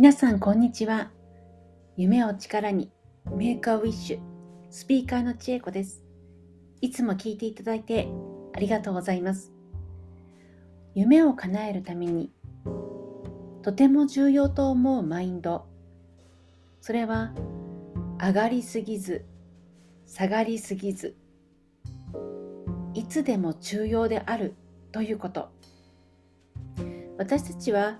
皆さんこんにちは。夢を力にメーカーウィッシュスピーカーの千恵子です。いつも聞いていただいてありがとうございます。夢を叶えるためにとても重要と思うマインド。それは上がりすぎず下がりすぎずいつでも重要であるということ。私たちは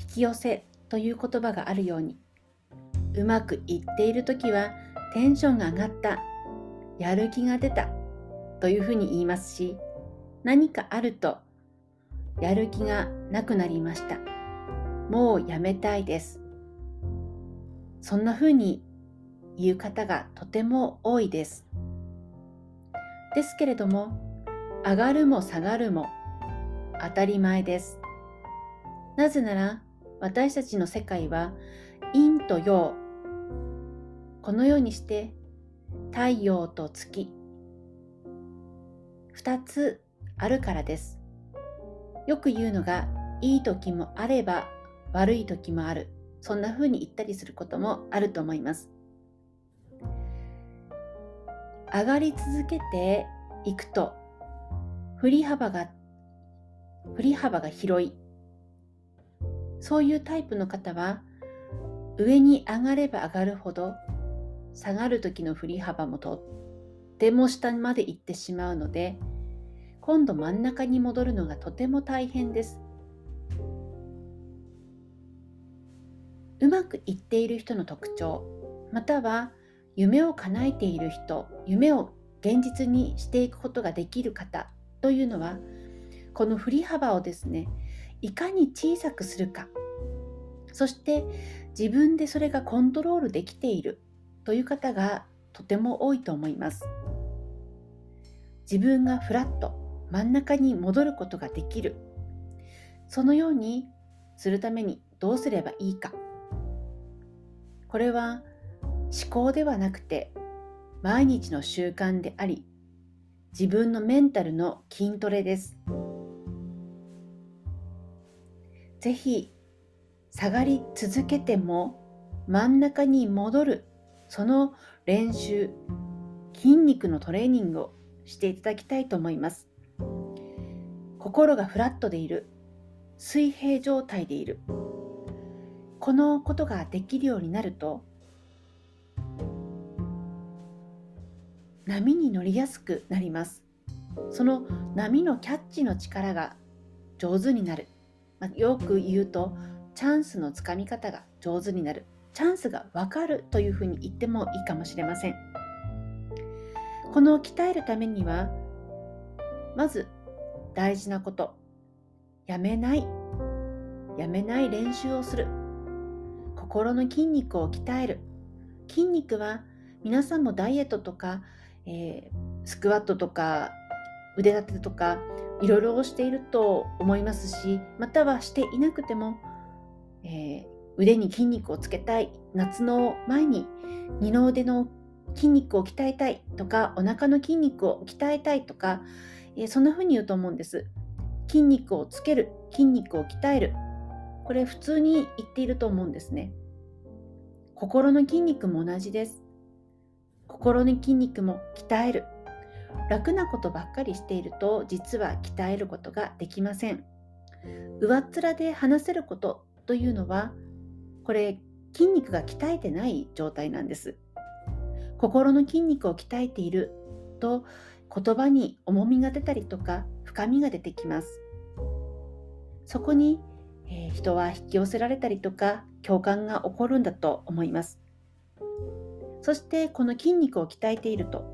引き寄せという言葉があるようにうまくいっている時はテンションが上がったやる気が出たというふうに言いますし何かあるとやる気がなくなりました。もうやめたいです。そんなふうに言う方がとても多いです。ですけれども上がるも下がるも当たり前です。なぜなら私たちの世界は陰と陽このようにして太陽と月2つあるからです。よく言うのがいい時もあれば悪い時もある。そんな風に言ったりすることもあると思います。上がり続けていくと振り幅が振り幅が広い。そういうタイプの方は上に上がれば上がるほど下がる時の振り幅もとっても下まで行ってしまうので今度真ん中に戻るのがとても大変です。うまくいっている人の特徴または夢を叶えている人夢を現実にしていくことができる方というのはこの振り幅をですねいかに小さくするか。そして自分でそれがコントロールできているという方がとても多いと思います。自分がフラット真ん中に戻ることができる。そのようにするためにどうすればいいか。これは思考ではなくて毎日の習慣であり自分のメンタルの筋トレです。ぜひ下がり続けても真ん中に戻るその練習筋肉のトレーニングをしていただきたいと思います。心がフラットでいる。水平状態でいる。このことができるようになると波に乗りやすくなります。その波のキャッチの力が上手になる。まあ、よく言うとチャンスのつかみ方が上手になる。チャンスがわかるというふうに言ってもいいかもしれません。この鍛えるためにはまず大事なこと。やめない。やめない練習をする。心の筋肉を鍛える。筋肉は皆さんもダイエットとか、えー、スクワットとか腕立てとかいろいろしていると思いますしまたはしていなくても、えー、腕に筋肉をつけたい夏の前に二の腕の筋肉を鍛えたいとかお腹の筋肉を鍛えたいとか、えー、そんな風に言うと思うんです。筋肉をつける筋肉を鍛える。これ普通に言っていると思うんですね。心の筋肉も同じです。心の筋肉も鍛える。楽なことばっかりしていると実は鍛えることができません。上っ面で話せることというのはこれ筋肉が鍛えてない状態なんです。心の筋肉を鍛えていると言葉に重みが出たりとか深みが出てきます。そこに、えー、人は引き寄せられたりとか共感が起こるんだと思います。そしてこの筋肉を鍛えていると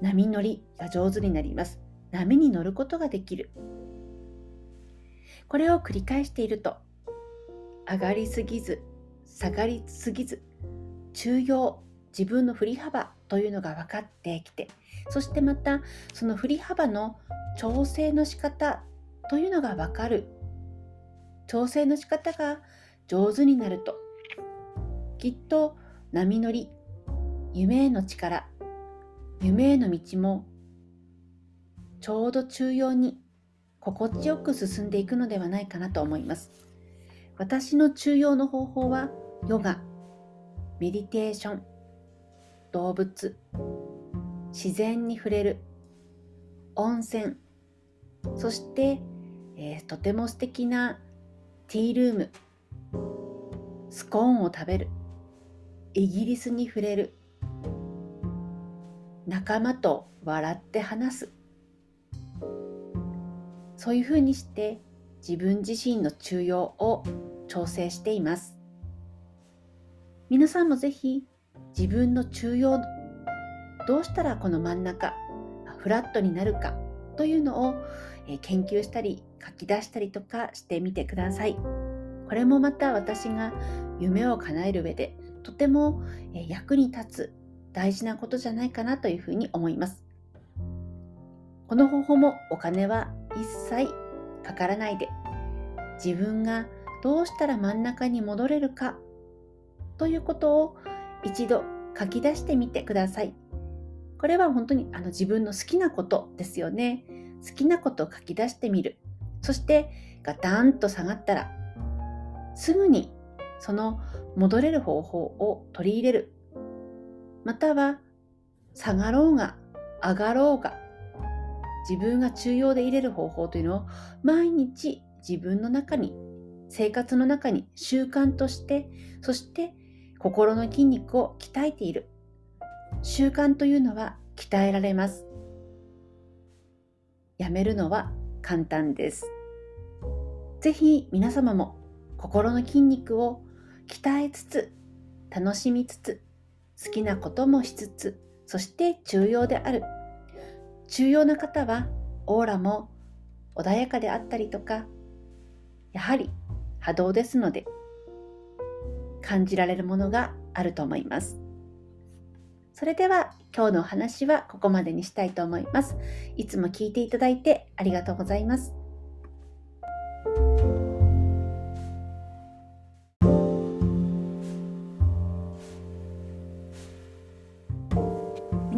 波乗りが上手になります。波に乗ることができる。これを繰り返していると、上がりすぎず、下がりすぎず、中庸、自分の振り幅というのが分かってきて、そしてまたその振り幅の調整の仕方というのが分かる。調整の仕方が上手になると、きっと波乗り、夢への力、夢への道もちょうど中央に心地よく進んでいくのではないかなと思います。私の中庸の方法はヨガ、メディテーション、動物、自然に触れる、温泉、そして、えー、とても素敵なティールーム、スコーンを食べる、イギリスに触れる、仲間と笑って話す、そういうふうにして自分自身の中庸を調整しています。皆さんもぜひ自分の中庸どうしたらこの真ん中フラットになるかというのを研究したり書き出したりとかしてみてください。これもまた私が夢を叶える上でとても役に立つ大事なことじゃないかなというふうに思います。この方法もお金は一切かからないで自分がどうしたら真ん中に戻れるかということを一度書き出してみてください。これは本当にあの自分の好きなことですよね。好きなことを書き出してみる。そしてガタンと下がったらすぐにその戻れる方法を取り入れる。または下がろうが上がろうが自分が中庸で入れる方法というのを毎日自分の中に生活の中に習慣としてそして心の筋肉を鍛えている。習慣というのは鍛えられます。やめるのは簡単です。ぜひ皆様も心の筋肉を鍛えつつ楽しみつつ好きなこともしつつそして重要である。重要な方はオーラも穏やかであったりとかやはり波動ですので感じられるものがあると思います。それでは今日のお話はここまでにしたいと思います。いつも聞いていただいてありがとうございます。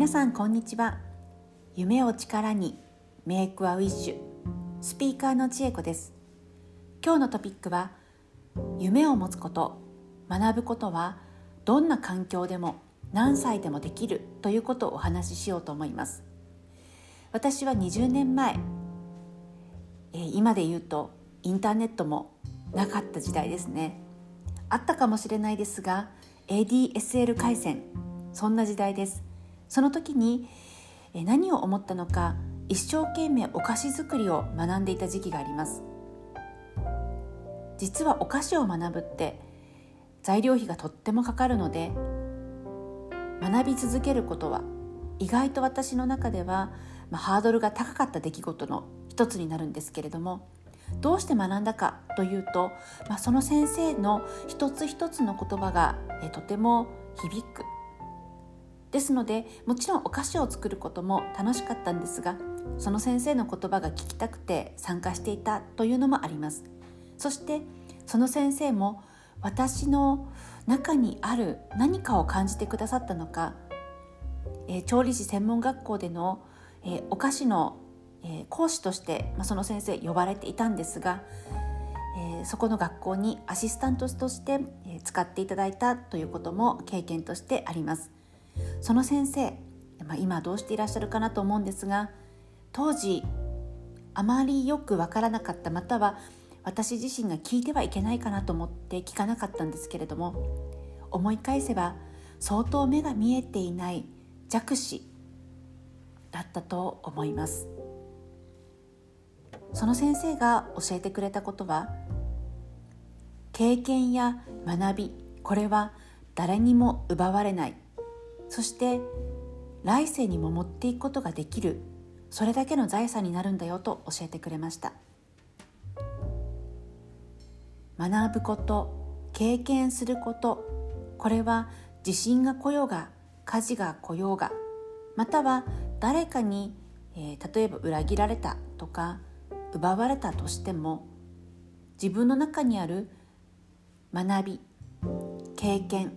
皆さんこんにちは。夢を力にメイクアウィッシュスピーカーの千恵子です。今日のトピックは夢を持つこと学ぶことはどんな環境でも何歳でもできるということをお話ししようと思います。私は20年前、え、今で言うとインターネットもなかった時代ですね。あったかもしれないですが ADSL 回線そんな時代です。その時に何を思ったのか一生懸命お菓子作りを学んでいた時期があります。実はお菓子を学ぶって材料費がとってもかかるので学び続けることは意外と私の中では、まあ、ハードルが高かった出来事の一つになるんですけれどもどうして学んだかというと、まあ、その先生の一つ一つの言葉がえとても響く。ですのでもちろんお菓子を作ることも楽しかったんですがその先生の言葉が聞きたくて参加していたというのもありますそしてその先生も私の中にある何かを感じてくださったのか、えー、調理師専門学校での、えー、お菓子の、えー、講師として、まあ、その先生呼ばれていたんですが、えそこの学校にアシスタントとして、え使っていただいたということも経験としてあります。その先生、まあ、今どうしていらっしゃるかなと思うんですが当時あまりよくわからなかったまたは私自身が聞いてはいけないかなと思って聞かなかったんですけれども思い返せば相当目が見えていない弱視だったと思います。その先生が教えてくれたことは経験や学びこれは誰にも奪われないそして来世にも持っていくことができるそれだけの財産になるんだよと教えてくれました。学ぶこと経験することこれは地震が来ようが火事が来ようがまたは誰かに、えー、例えば裏切られたとか奪われたとしても自分の中にある学び経験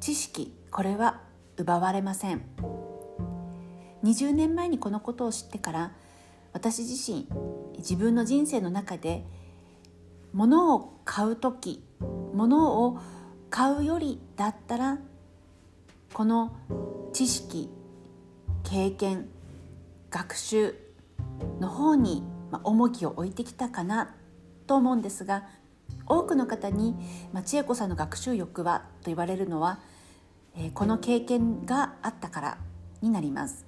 知識これは奪われません。20年前にこのことを知ってから私自身自分の人生の中で物を買う時物を買うよりだったらこの知識経験学習の方に重きを置いてきたかなと思うんですが多くの方に、千恵子さんの学習欲はと言われるのは、え、この経験があったからになります。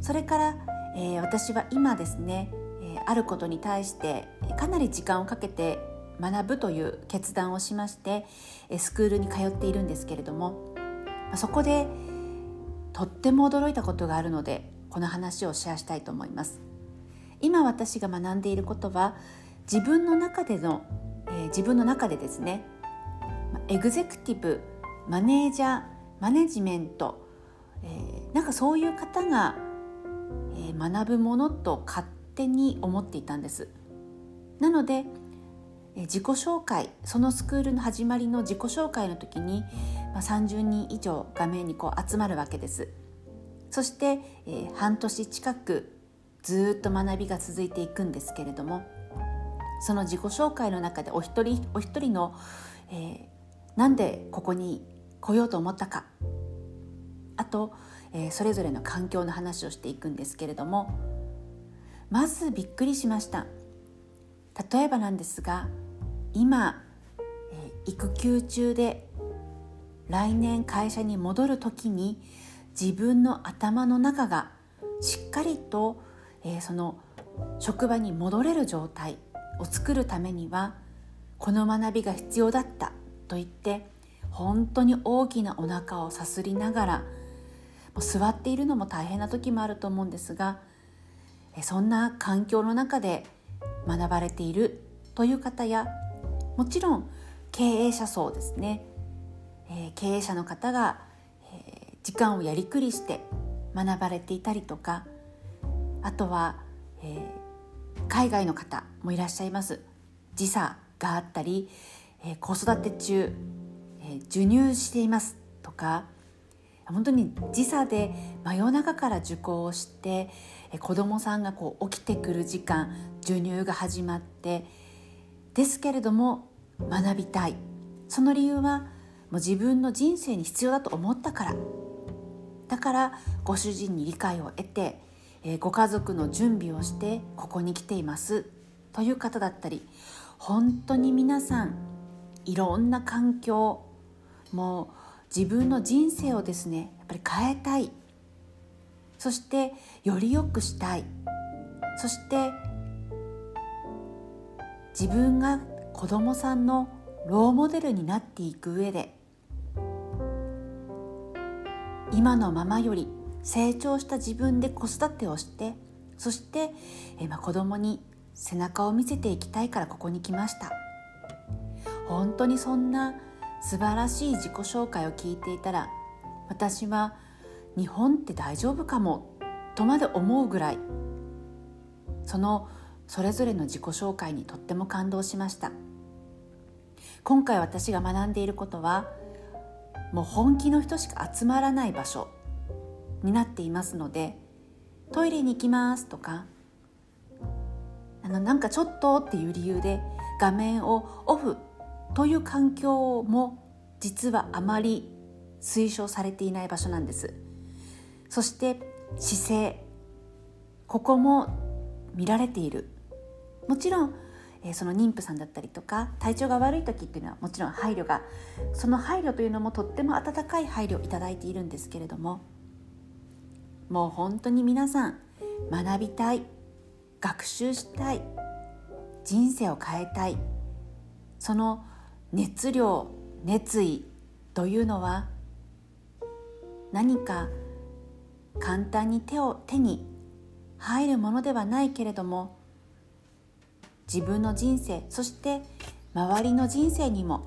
それから、え、私は今ですね、え、あることに対してかなり時間をかけて学ぶという決断をしましてスクールに通っているんですけれどもそこでとっても驚いたことがあるのでこの話をシェアしたいと思います。今私が学んでいることは自分の中での、え、自分の中でですねエグゼクティブマネージャーマネジメント、えー、なんかそういう方が、えー、学ぶものと勝手に思っていたんです。なので自己紹介そのスクールの始まりの自己紹介の時に、まあ、30人以上画面にこう集まるわけです。そして、えー、半年近くずっと学びが続いていくんですけれどもその自己紹介の中でお一人お一人の、えー、なんでここに来ようと思ったか。あと、えー、それぞれの環境の話をしていくんですけれども。まずびっくりしました。例えばなんですが今、えー、育休中で来年会社に戻る時に自分の頭の中がしっかりと、えー、その職場に戻れる状態を作るためにはこの学びが必要だった。と言って本当に大きなお腹をさすりながら座っているのも大変な時もあると思うんですがそんな環境の中で学ばれているという方やもちろん経営者層ですね、え、経営者の方が、え、時間をやりくりして学ばれていたりとかあとは、え、海外の方もいらっしゃいます。時差があったり、え子育て中、え授乳していますとか本当に時差で真夜中から受講をしてえ子どもさんがこう起きてくる時間授乳が始まってですけれども学びたい。その理由はもう自分の人生に必要だと思ったから。だからご主人に理解を得て、えー、ご家族の準備をしてここに来ていますという方だったり本当に皆さんいろんな環境もう自分の人生をですねやっぱり変えたい。そしてより良くしたい。そして自分が子供さんのローモデルになっていく上で今のままより成長した自分で子育てをしてそして、えまあ子供に背中を見せていきたいからここに来ました。本当にそんな素晴らしい自己紹介を聞いていたら私は日本って大丈夫かもとまで思うぐらいそのそれぞれの自己紹介にとっても感動しました。今回私が学んでいることはもう本気の人しか集まらない場所になっていますのでトイレに行きますとかあのなんかちょっとっていう理由で画面をオフという環境も実はあまり推奨されていない場所なんです。そして姿勢。ここも見られている。もちろん、その妊婦さんだったりとか体調が悪い時っていうのはもちろん配慮がその配慮というのもとっても温かい配慮をいただいているんですけれどももう本当に皆さん学びたい学習したい人生を変えたいその熱量熱意というのは何か簡単に手を手に入るものではないけれども自分の人生そして周りの人生にも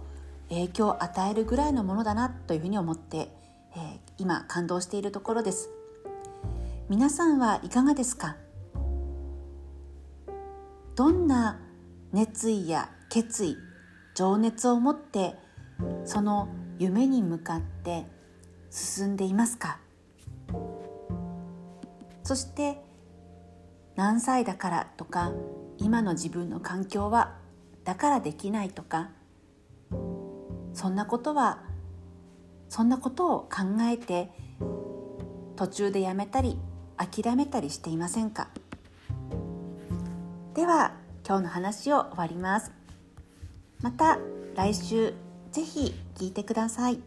影響を与えるぐらいのものだなというふうに思って、えー、今感動しているところです。皆さんはいかがですか？どんな熱意や決意情熱を持ってその夢に向かって進んでいますか？そして何歳だからとか今の自分の環境はだからできないとかそんなことはそんなことを考えて途中でやめたり諦めたりしていませんか？では今日の話を終わります。また来週ぜひ聞いてください。